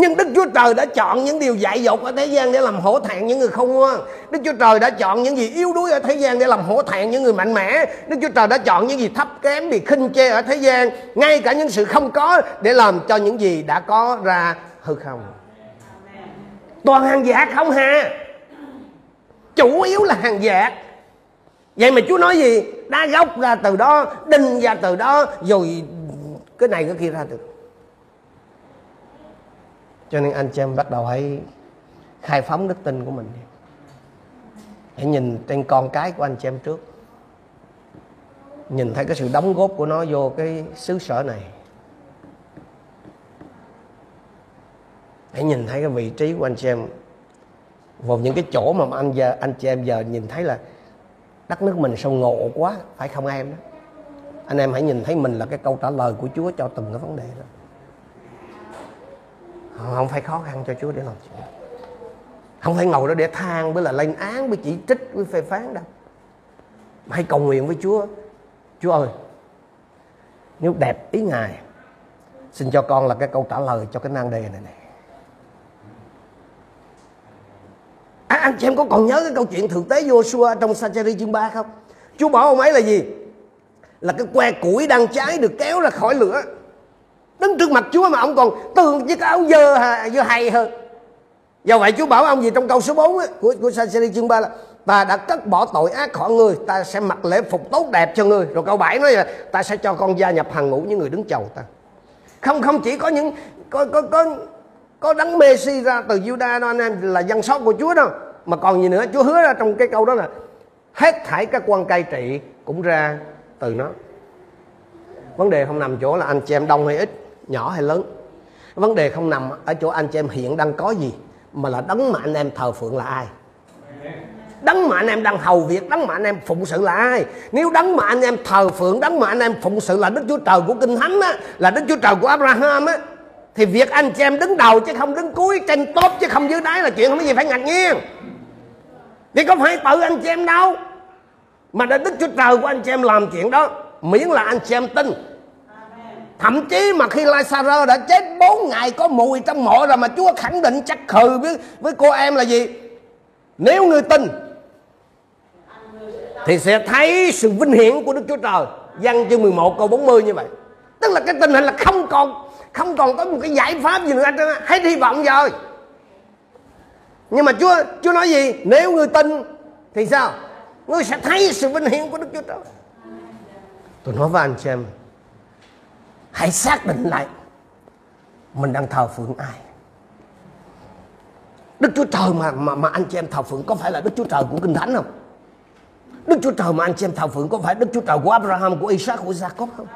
nhưng Đức Chúa Trời đã chọn những điều dại dột ở thế gian để làm hổ thẹn những người không ngoan. Đức Chúa Trời đã chọn những gì yếu đuối ở thế gian để làm hổ thẹn những người mạnh mẽ. Đức Chúa Trời đã chọn những gì thấp kém bị khinh chê ở thế gian, ngay cả những sự không có để làm cho những gì đã có ra hư không. Toàn hàng giả không ha? Chủ yếu là hàng giả. Vậy mà Chúa nói gì? Đá gốc ra từ đó, đinh ra từ đó, rồi cái này cái kia ra từ cho nên anh chị em bắt đầu hãy khai phóng đức tin của mình hãy nhìn trên con cái của anh chị em trước. Nhìn thấy cái sự đóng góp của nó vô cái xứ sở này. Hãy nhìn thấy cái vị trí của anh chị em vào những cái chỗ mà anh giờ, anh chị em giờ nhìn thấy là đất nước mình sao ngộ quá, phải không em? Đó anh em hãy nhìn thấy mình là cái câu trả lời của Chúa cho từng cái vấn đề đó không phải khó khăn cho Chúa để làm chuyện. Không phải ngồi đó để than với là lên án với chỉ trích với phê phán đâu. Hãy cầu nguyện với Chúa. Chúa ơi nếu đẹp ý Ngài xin cho con là cái câu trả lời cho cái nan đề này này à, anh chị em có còn nhớ cái câu chuyện thực tế Joshua trong Sacheri chương 3 không? Chúa bảo ông ấy là gì? Là cái que củi đang cháy được kéo ra khỏi lửa đứng trước mặt Chúa mà ông còn tương với cái áo dơ dơ hay hơn. Do vậy Chúa bảo ông gì trong câu số 4 ấy, của của Sa-si chương 3 là ta đã cất bỏ tội ác khỏi người ta sẽ mặc lễ phục tốt đẹp cho người. Rồi câu 7 nói là ta sẽ cho con gia nhập hàng ngũ những người đứng chầu ta. Không không chỉ có những có có có có đấng Messi ra từ Juda đó anh em là dân sót của Chúa đâu. Mà còn gì nữa Chúa hứa ra trong cái câu đó là hết thảy các quan cai trị cũng ra từ nó. Vấn đề không nằm chỗ là anh chị em đông hay ít nhỏ hay lớn. Vấn đề không nằm ở chỗ anh chị em hiện đang có gì, mà là đấng mà anh em thờ phượng là ai. Đấng mà anh em đang hầu việc, đấng mà anh em phụng sự là ai. Nếu đấng mà anh em thờ phượng, đấng mà anh em phụng sự là đức chúa trời của kinh thánh á, là đức chúa trời của abraham á, thì việc anh chị em đứng đầu chứ không đứng cuối trên top chứ không dưới đáy là chuyện không có gì phải ngạc nhiên. Vì có phải tự anh chị em đâu? Mà đã đức chúa trời của anh chị em làm chuyện đó, miễn là anh chị em tin thậm chí mà khi Lazarus đã chết 4 ngày có mùi trong mộ rồi mà Chúa khẳng định chắc khừ với với cô em là gì? Nếu người tin, thì sẽ thấy sự vinh hiển của Đức Chúa Trời. Văn chương 11 câu 40 như vậy. Tức là cái tình hình là không còn Không còn có một cái giải pháp gì nữa Hết hy vọng rồi. Nhưng mà Chúa Chúa nói gì? Nếu người tin, thì sao? Ngươi sẽ thấy sự vinh hiển của Đức Chúa Trời. Tôi nói với anh chị em hãy xác định lại mình đang thờ phượng ai Đức Chúa Trời mà mà mà anh chị em thờ phượng có phải là Đức Chúa Trời của Kinh Thánh không? Đức Chúa Trời mà anh chị em thờ phượng có phải Đức Chúa Trời của Abraham, của Isaac, của Jacob không?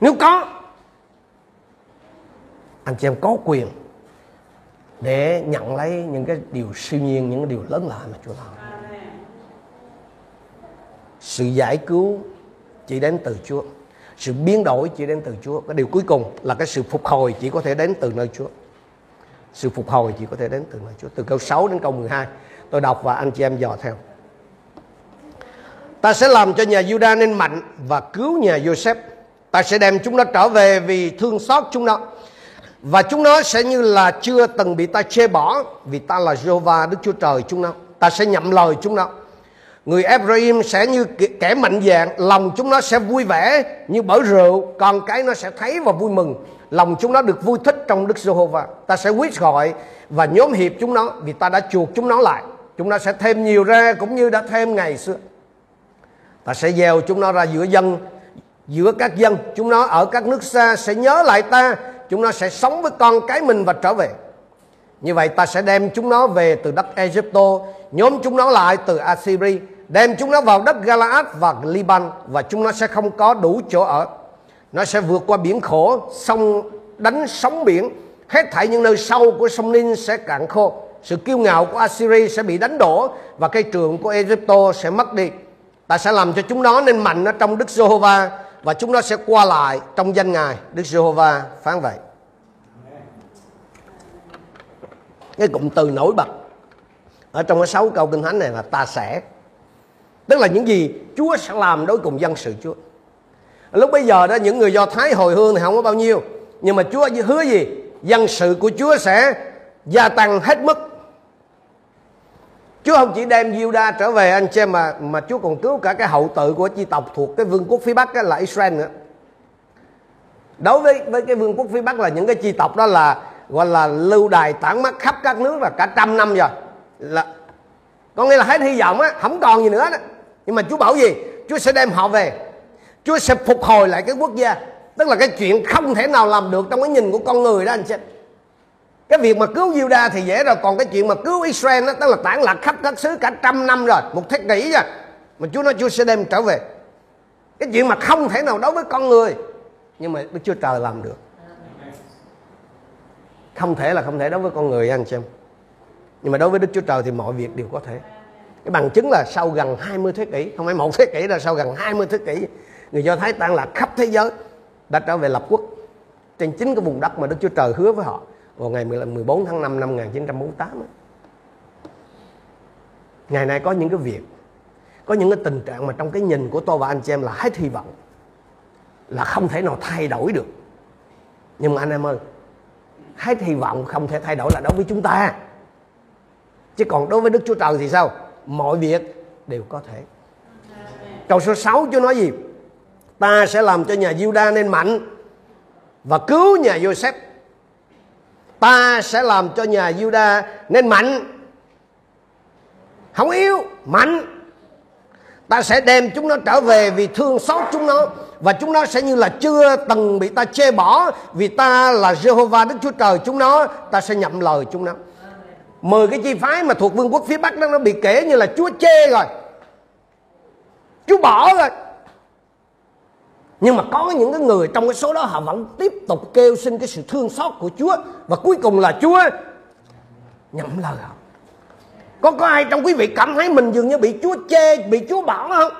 Nếu có anh chị em có quyền để nhận lấy những cái điều siêu nhiên, những cái điều lớn lao mà Chúa làm. Sự giải cứu chỉ đến từ Chúa sự biến đổi chỉ đến từ Chúa. Cái điều cuối cùng là cái sự phục hồi chỉ có thể đến từ nơi Chúa. Sự phục hồi chỉ có thể đến từ nơi Chúa. Từ câu 6 đến câu 12 tôi đọc và anh chị em dò theo. Ta sẽ làm cho nhà Juda nên mạnh và cứu nhà Joseph ta sẽ đem chúng nó trở về vì thương xót chúng nó. Và chúng nó sẽ như là chưa từng bị ta chê bỏ vì ta là Jehovah Đức Chúa Trời chúng nó. Ta sẽ nhậm lời chúng nó. Người Ephraim sẽ như kẻ mạnh dạng Lòng chúng nó sẽ vui vẻ như bởi rượu Còn cái nó sẽ thấy và vui mừng. Lòng chúng nó được vui thích trong Đức Giê-hô-va. Ta sẽ quyết gọi và nhóm hiệp chúng nó Vì ta đã chuộc chúng nó lại. Chúng nó sẽ thêm nhiều ra cũng như đã thêm ngày xưa. Ta sẽ gieo chúng nó ra giữa dân, Giữa các dân. Chúng nó ở các nước xa sẽ nhớ lại ta. Chúng nó sẽ sống với con cái mình và trở về. Như vậy ta sẽ đem chúng nó về từ đất Egypto, Nhóm chúng nó lại từ Assyria đem chúng nó vào đất Galaad và Liban và chúng nó sẽ không có đủ chỗ ở. Nó sẽ vượt qua biển khổ, sông đánh sóng biển, hết thảy những nơi sâu của sông Nin sẽ cạn khô. Sự kiêu ngạo của Assyria sẽ bị đánh đổ và cây trường của Egypto sẽ mất đi. Ta sẽ làm cho chúng nó nên mạnh ở trong Đức Giê-hô-va và chúng nó sẽ qua lại trong danh Ngài. Đức Giê-hô-va phán vậy. Cái cụm từ nổi bật ở trong cái sáu câu kinh thánh này là ta sẽ tức là những gì Chúa sẽ làm đối cùng dân sự Chúa lúc bây giờ đó những người Do Thái hồi hương thì không có bao nhiêu nhưng mà Chúa hứa gì dân sự của Chúa sẽ gia tăng hết mức Chúa không chỉ đem Juda trở về anh chị em mà mà Chúa còn cứu cả cái hậu tự của chi tộc thuộc cái vương quốc phía Bắc đó là Israel nữa. Đối với với cái vương quốc phía Bắc là những cái chi tộc đó là gọi là lưu đài tản mắt khắp các nước là cả trăm năm rồi. Là có nghĩa là hết hy vọng á, không còn gì nữa đó. Nhưng mà Chúa bảo gì? Chúa sẽ đem họ về. Chúa sẽ phục hồi lại cái quốc gia. Tức là cái chuyện không thể nào làm được trong cái nhìn của con người đó anh chị cái việc mà cứu Juda thì dễ rồi còn cái chuyện mà cứu Israel đó, tức là tản lạc khắp các xứ cả trăm năm rồi một thế kỷ rồi mà Chúa nói Chúa sẽ đem trở về cái chuyện mà không thể nào đối với con người nhưng mà Đức Chúa Trời làm được không thể là không thể đối với con người anh xem nhưng mà đối với Đức Chúa Trời thì mọi việc đều có thể cái bằng chứng là sau gần 20 thế kỷ, không phải một thế kỷ là sau gần 20 thế kỷ, người Do Thái tan lạc khắp thế giới, đã trở về lập quốc. Trên chính cái vùng đất mà Đức Chúa Trời hứa với họ, vào ngày 14 tháng 5 năm 1948 ấy. ngày nay có những cái việc, có những cái tình trạng mà trong cái nhìn của tôi và anh chị em là hết hy vọng, là không thể nào thay đổi được. Nhưng mà anh em ơi, hết hy vọng không thể thay đổi là đối với chúng ta. Chứ còn đối với Đức Chúa Trời thì sao? Mọi việc đều có thể. Câu số 6 Chúa nói gì? Ta sẽ làm cho nhà Giuđa nên mạnh và cứu nhà Joseph ta sẽ làm cho nhà Giuđa nên mạnh. Không yếu, mạnh. Ta sẽ đem chúng nó trở về vì thương xót chúng nó và chúng nó sẽ như là chưa từng bị ta chê bỏ vì ta là Jehovah Đức Chúa Trời chúng nó, ta sẽ nhậm lời chúng nó mười cái chi phái mà thuộc vương quốc phía Bắc đó nó bị kể như là Chúa chê rồi. Chúa bỏ rồi. Nhưng mà có những cái người trong cái số đó họ vẫn tiếp tục kêu xin cái sự thương xót của Chúa. Và cuối cùng là Chúa nhậm lời họ. Có có ai trong quý vị cảm thấy mình dường như bị Chúa chê, bị Chúa bỏ không?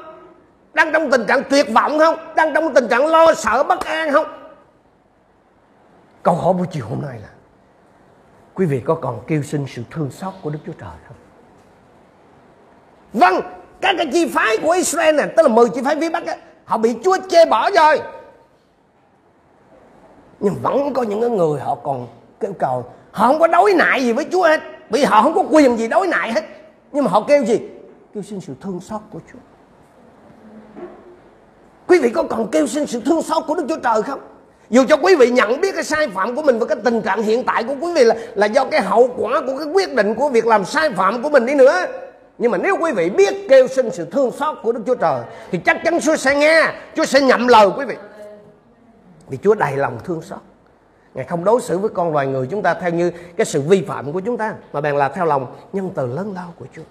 Đang trong tình trạng tuyệt vọng không? Đang trong tình trạng lo sợ bất an không? Câu hỏi buổi chiều hôm nay là quý vị có còn kêu xin sự thương xót của Đức Chúa Trời không? Vâng các cái chi phái của Israel này tức là 10 chi phái phía Bắc ấy, họ bị chúa chê bỏ rồi. Nhưng vẫn có những người họ còn kêu cầu họ không có đối nại gì với chúa hết vì họ không có quyền gì đối nại hết. Nhưng mà họ kêu gì? Kêu xin sự thương xót của chúa. Quý vị có còn kêu xin sự thương xót của đức chúa trời không? Dù cho quý vị nhận biết cái sai phạm của mình và cái tình trạng hiện tại của quý vị là là do cái hậu quả của cái quyết định của việc làm sai phạm của mình đi nữa. Nhưng mà nếu quý vị biết kêu xin sự thương xót của Đức Chúa Trời, Thì chắc chắn Chúa sẽ nghe, Chúa sẽ nhậm lời quý vị. Vì Chúa đầy lòng thương xót. Ngài không đối xử với con loài người chúng ta Theo như cái sự vi phạm của chúng ta, Mà bèn là theo lòng nhân từ lớn lao của Chúa.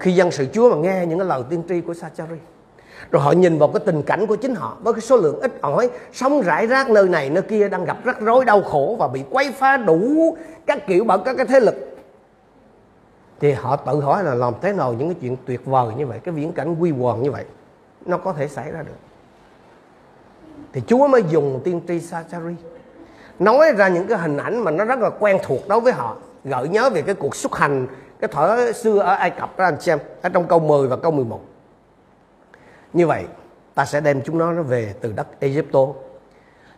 Khi dân sự Chúa mà nghe những cái lời tiên tri của Sachari rồi họ nhìn vào cái tình cảnh của chính họ, với cái số lượng ít ỏi, sống rải rác nơi này, nơi kia, đang gặp rắc rối, đau khổ và bị quấy phá đủ các kiểu bởi các cái thế lực. Thì họ tự hỏi là làm thế nào những cái chuyện tuyệt vời như vậy, cái viễn cảnh quy hoàng như vậy, nó có thể xảy ra được? Thì Chúa mới dùng tiên tri Sachari nói ra những cái hình ảnh mà nó rất là quen thuộc đối với họ, gợi nhớ về cái cuộc xuất hành, cái thở xưa ở Ai Cập đó, anh xem, ở trong câu 10 và câu 11 như vậy, ta sẽ đem chúng nó về từ đất Egypto.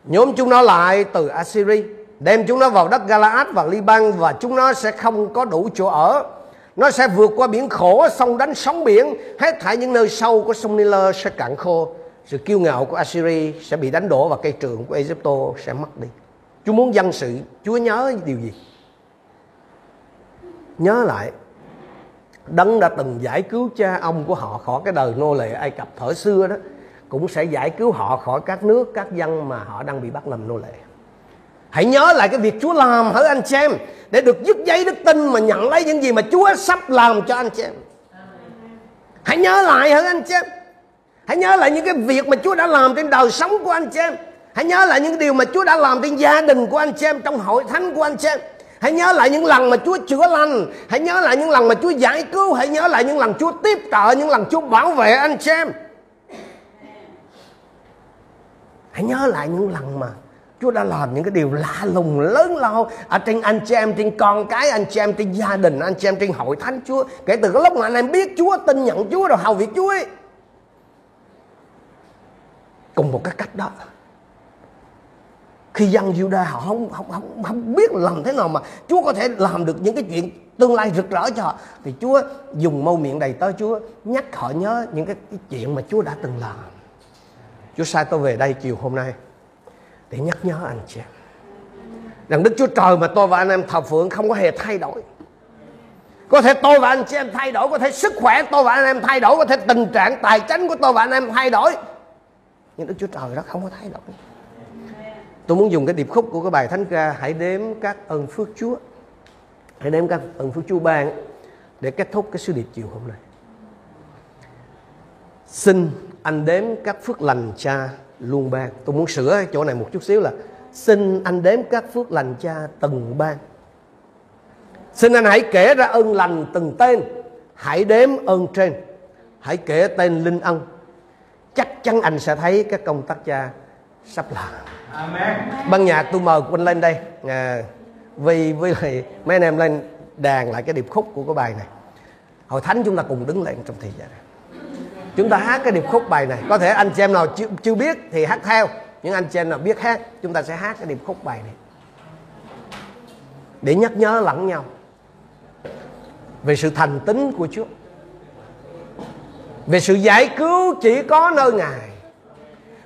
Nhóm chúng nó lại từ Assyria đem chúng nó vào đất Galaad và Liban và chúng nó sẽ không có đủ chỗ ở. Nó sẽ vượt qua biển khổ, sông đánh sóng biển, hết thảy những nơi sâu của sông Nile sẽ cạn khô. Sự kiêu ngạo của Assyria sẽ bị đánh đổ và cây trường của Egypto sẽ mất đi. Chúa muốn dân sự, Chúa nhớ điều gì? Nhớ lại Đấng đã từng giải cứu cha ông của họ khỏi cái đời nô lệ Ai Cập thời xưa đó, cũng sẽ giải cứu họ khỏi các nước, các dân mà họ đang bị bắt làm nô lệ. Hãy nhớ lại cái việc Chúa làm hỡi anh chị em? Để được dứt giấy đức tin mà nhận lấy những gì mà Chúa sắp làm cho anh chị em. Hãy nhớ lại hỡi anh chị em? Hãy nhớ lại những cái việc mà Chúa đã làm trên đời sống của anh chị em. Hãy nhớ lại những điều mà Chúa đã làm trên gia đình của anh chị em, trong hội thánh của anh chị em. Hãy nhớ lại những lần mà Chúa chữa lành Hãy nhớ lại những lần mà Chúa giải cứu Hãy nhớ lại những lần Chúa tiếp trợ Những lần Chúa bảo vệ anh chị em Hãy nhớ lại những lần mà Chúa đã làm những cái điều lạ lùng lớn lao ở trên anh chị em, trên con cái anh chị em, trên gia đình anh chị em, trên hội thánh Chúa. Kể từ cái lúc mà anh em biết Chúa, tin nhận Chúa rồi hầu việc Chúa ấy. Cùng một cái cách đó khi dân Juda họ không, không không không biết làm thế nào mà Chúa có thể làm được những cái chuyện tương lai rực rỡ cho họ. Thì Chúa dùng mâu miệng đầy tớ Chúa nhắc họ nhớ những cái, cái chuyện mà Chúa đã từng làm. Chúa sai tôi về đây chiều hôm nay để nhắc nhớ anh chị rằng Đức Chúa Trời mà tôi và anh em thờ phượng không có hề thay đổi. Có thể tôi và anh chị em thay đổi có thể sức khỏe tôi và anh em thay đổi có thể tình trạng tài chính của tôi và anh em thay đổi. Nhưng Đức Chúa Trời đó không có thay đổi tôi muốn dùng cái điệp khúc của cái bài thánh ca, hãy đếm các ơn phước Chúa. Hãy đếm các ơn phước Chúa ban để kết thúc cái sứ điệp chiều hôm nay. Xin anh đếm các phước lành cha luôn ban. Tôi muốn sửa chỗ này một chút xíu là, xin anh đếm các phước lành cha từng ban. Xin anh hãy kể ra ơn lành từng tên. Hãy đếm ơn trên. Hãy kể tên linh ân. Chắc chắn anh sẽ thấy các công tác cha sắp làm ban nhạc tôi mời quỳnh lên đây. À, vì với lại mấy anh em lên đàn lại cái điệp khúc của cái bài này. Hội thánh chúng ta cùng đứng lên trong thời gian này. Chúng ta hát cái điệp khúc bài này. Có thể anh chị em nào chưa, chưa biết thì hát theo. Những anh chị em nào biết hát chúng ta sẽ hát cái điệp khúc bài này. Để nhắc nhớ lẫn nhau. Về sự thành tín của Chúa. Về sự giải cứu chỉ có nơi Ngài.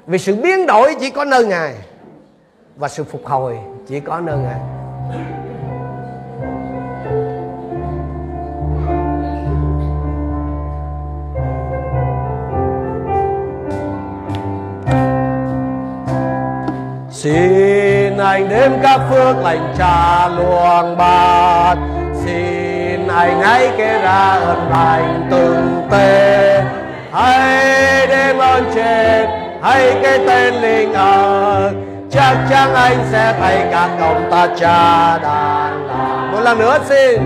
Về sự biến đổi chỉ có nơi Ngài và sự phục hồi chỉ có nơi Ngài. Xin anh đêm các phước lành cha luồng bạt Xin anh hãy kể ra ơn lành từng tê. Hãy đêm ơn trên, Hãy cái tên linh ơn Chắc chắn anh sẽ thấy các công ta cha đàn làm Một lần nữa xin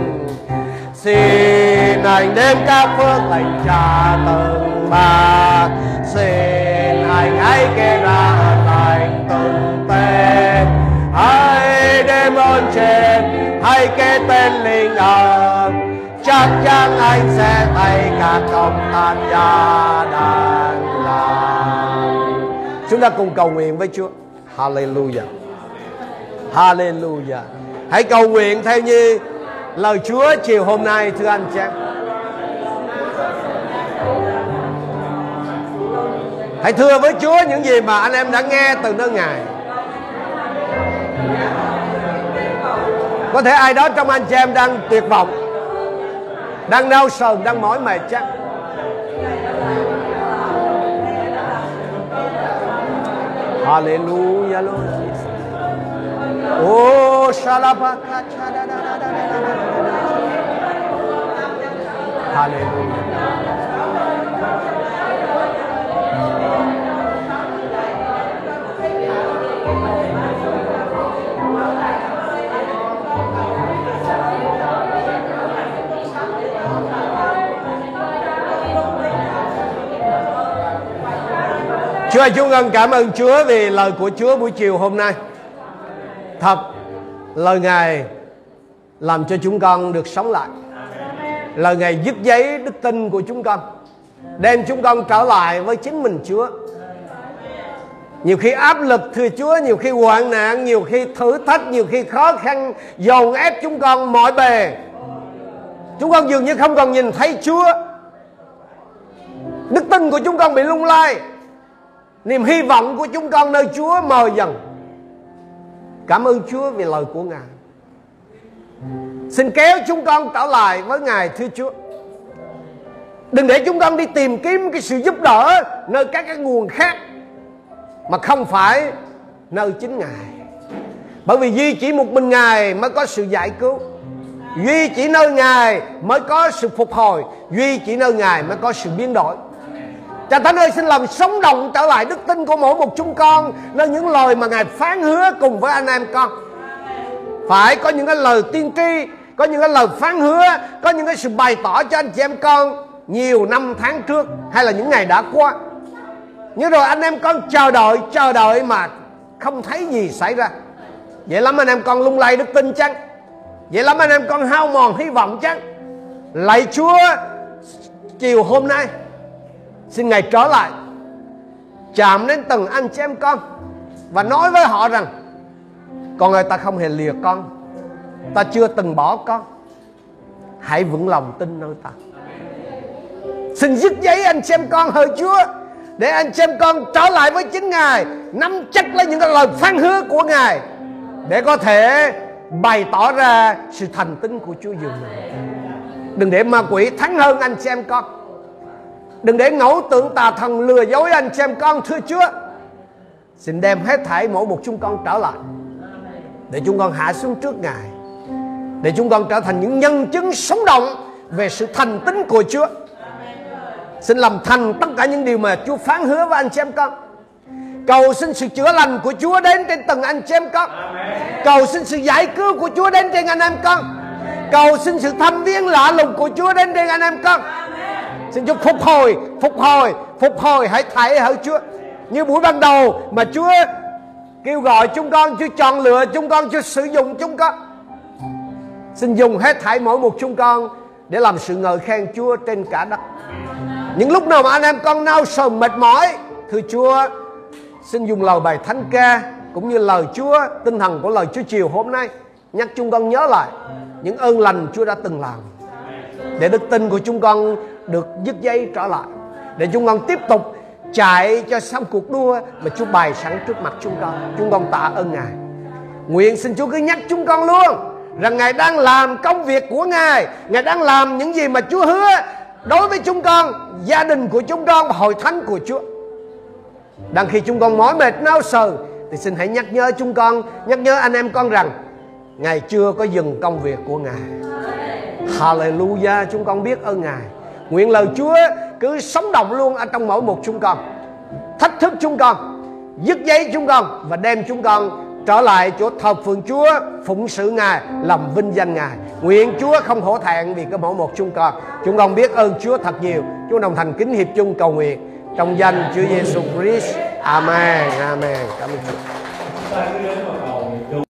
Xin anh đem các phước lành cha từng bạc Xin anh hãy kể ra thành từng tên. Hãy đêm ơn trên, Hãy kể tên linh ơn Chắc chắn anh sẽ thấy các công ta cha đang làm Chúng ta cùng cầu nguyện với Chúa. Hallelujah Hallelujah Hãy cầu nguyện theo như lời Chúa chiều hôm nay thưa anh chị em. Hãy thưa với Chúa những gì mà anh em đã nghe từ nơi Ngài. Có thể ai đó trong anh chị em đang tuyệt vọng, đang đau sờn, đang mỏi mệt chắc. Hallelujah, Lord Jesus. Oh, shalabaka, Hallelujah. Chúa ơi, chúng con cảm ơn Chúa vì lời của Chúa buổi chiều hôm nay. Thật, lời Ngài làm cho chúng con được sống lại. Lời Ngài giúp giấy đức tin của chúng con. Đem chúng con trở lại với chính mình Chúa. Nhiều khi áp lực thưa Chúa, nhiều khi hoạn nạn, nhiều khi thử thách, nhiều khi khó khăn dồn ép chúng con mọi bề. Chúng con dường như không còn nhìn thấy Chúa. Đức tin của chúng con bị lung lay niềm hy vọng của chúng con nơi Chúa mờ dần. Cảm ơn Chúa vì lời của Ngài. Xin kéo chúng con trở lại với Ngài, thưa Chúa. Đừng để chúng con đi tìm kiếm cái sự giúp đỡ nơi các cái nguồn khác mà không phải nơi chính Ngài. Bởi vì duy chỉ một mình Ngài mới có sự giải cứu. Duy chỉ nơi Ngài mới có sự phục hồi. Duy chỉ nơi Ngài mới có sự biến đổi. Cha Thánh ơi, xin làm sống động trở lại đức tin của mỗi một chúng con Nơi những lời mà Ngài phán hứa cùng với anh em con. Phải có những cái lời tiên tri, Có những cái lời phán hứa, Có những cái sự bày tỏ cho anh chị em con Nhiều năm tháng trước Hay là những ngày đã qua. Nhưng rồi anh em con chờ đợi Chờ đợi mà không thấy gì xảy ra. Vậy lắm anh em con lung lay đức tin chăng? Vậy lắm anh em con hao mòn hy vọng chăng? Lạy Chúa, Chiều hôm nay Xin Ngài trở lại, Chạm đến từng anh chị em con Và nói với họ rằng, con ơi, ta không hề lìa con, ta chưa từng bỏ con. Hãy vững lòng tin nơi ta. Xin dứt giấy anh xem con, hỡi chúa, để anh xem con trở lại với chính ngài, nắm chắc lấy những lời phán hứa của ngài, để có thể bày tỏ ra sự thành tín của chúa dường mình đừng để ma quỷ thắng hơn anh xem con đừng để ngẫu tượng tà thần lừa dối anh xem con thưa chúa xin đem hết thảy mỗi một chúng con trở lại, để chúng con hạ xuống trước ngài, để chúng con trở thành những nhân chứng sống động về sự thành tín của Chúa. Xin làm thành tất cả những điều mà Chúa phán hứa với anh chị em con. Cầu xin sự chữa lành của Chúa đến trên từng anh chị em con. Cầu xin sự giải cứu của Chúa đến trên anh em con. Cầu xin sự thăm viếng lạ lùng của Chúa đến trên anh em con. Xin Chúa phục hồi, phục hồi, phục hồi hãy thảy hỡi Chúa. Như buổi ban đầu mà Chúa kêu gọi chúng con, Chúa chọn lựa chúng con, Chúa sử dụng chúng con Xin dùng hết thảy mỗi một chúng con để làm sự ngợi khen Chúa trên cả đất. Những lúc nào mà anh em con nao sờn mệt mỏi, thưa Chúa, xin dùng lời bài thánh ca cũng như lời Chúa, tinh thần của lời Chúa chiều hôm nay nhắc chúng con nhớ lại những ơn lành Chúa đã từng làm để đức tin của chúng con được dứt dây trở lại. Để chúng con tiếp tục chạy cho xong cuộc đua mà Chúa bày sẵn trước mặt chúng con. Chúng con tạ ơn Ngài. Nguyện xin Chúa cứ nhắc chúng con luôn rằng Ngài đang làm công việc của Ngài. Ngài đang làm những gì mà Chúa hứa đối với chúng con, gia đình của chúng con và hội thánh của Chúa. Đang khi chúng con mỏi mệt, nao sờ, thì xin hãy nhắc nhớ chúng con, nhắc nhớ anh em con rằng Ngài chưa có dừng công việc của Ngài. Hallelujah, chúng con biết ơn Ngài. Nguyện lời Chúa cứ sống động luôn ở trong mỗi một chúng con. Thách thức chúng con, Dứt giấy chúng con Và đem chúng con trở lại chỗ thờ phượng Chúa, phụng sự Ngài, làm vinh danh Ngài. Nguyện Chúa không hổ thẹn vì cái mỗi một chúng con. Chúng con biết ơn Chúa thật nhiều. Chúa đồng thành kính hiệp chung cầu nguyện. Trong danh Chúa Giêsu Christ. Amen. Amen. Cảm ơn Chúa.